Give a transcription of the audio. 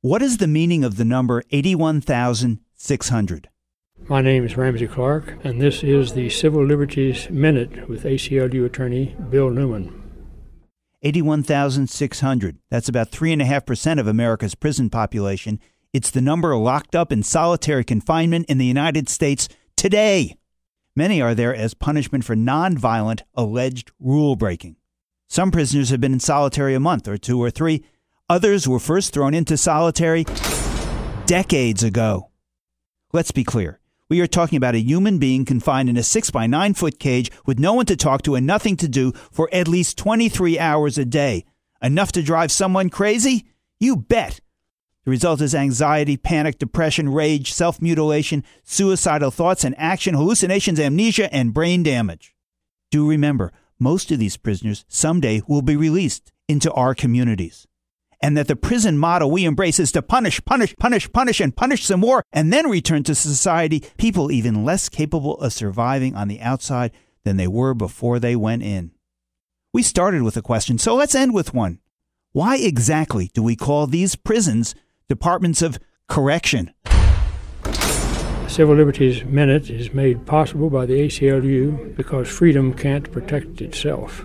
What is the meaning of the number 81,600? My name is Ramsey Clark, and this is the Civil Liberties Minute with ACLU attorney Bill Newman. 81,600. That's about 3.5% of America's prison population. It's the number locked up in solitary confinement in the United States today. Many are there as punishment for nonviolent alleged rule breaking. Some prisoners have been in solitary a month or two or three. Others were first thrown into solitary decades ago. Let's be clear. We are talking about a human being confined in a six by nine foot cage with no one to talk to and nothing to do for at least 23 hours a day. Enough to drive someone crazy? You bet. The result is anxiety, panic, depression, rage, self mutilation, suicidal thoughts and action, hallucinations, amnesia, and brain damage. Do remember, most of these prisoners someday will be released into our communities. And that the prison model we embrace is to punish, punish, punish, punish, and punish some more, and then return to society people even less capable of surviving on the outside than they were before they went in. We started with a question, so let's end with one. Why exactly do we call these prisons departments of correction. Civil Liberties Minute is made possible by the ACLU because freedom can't protect itself.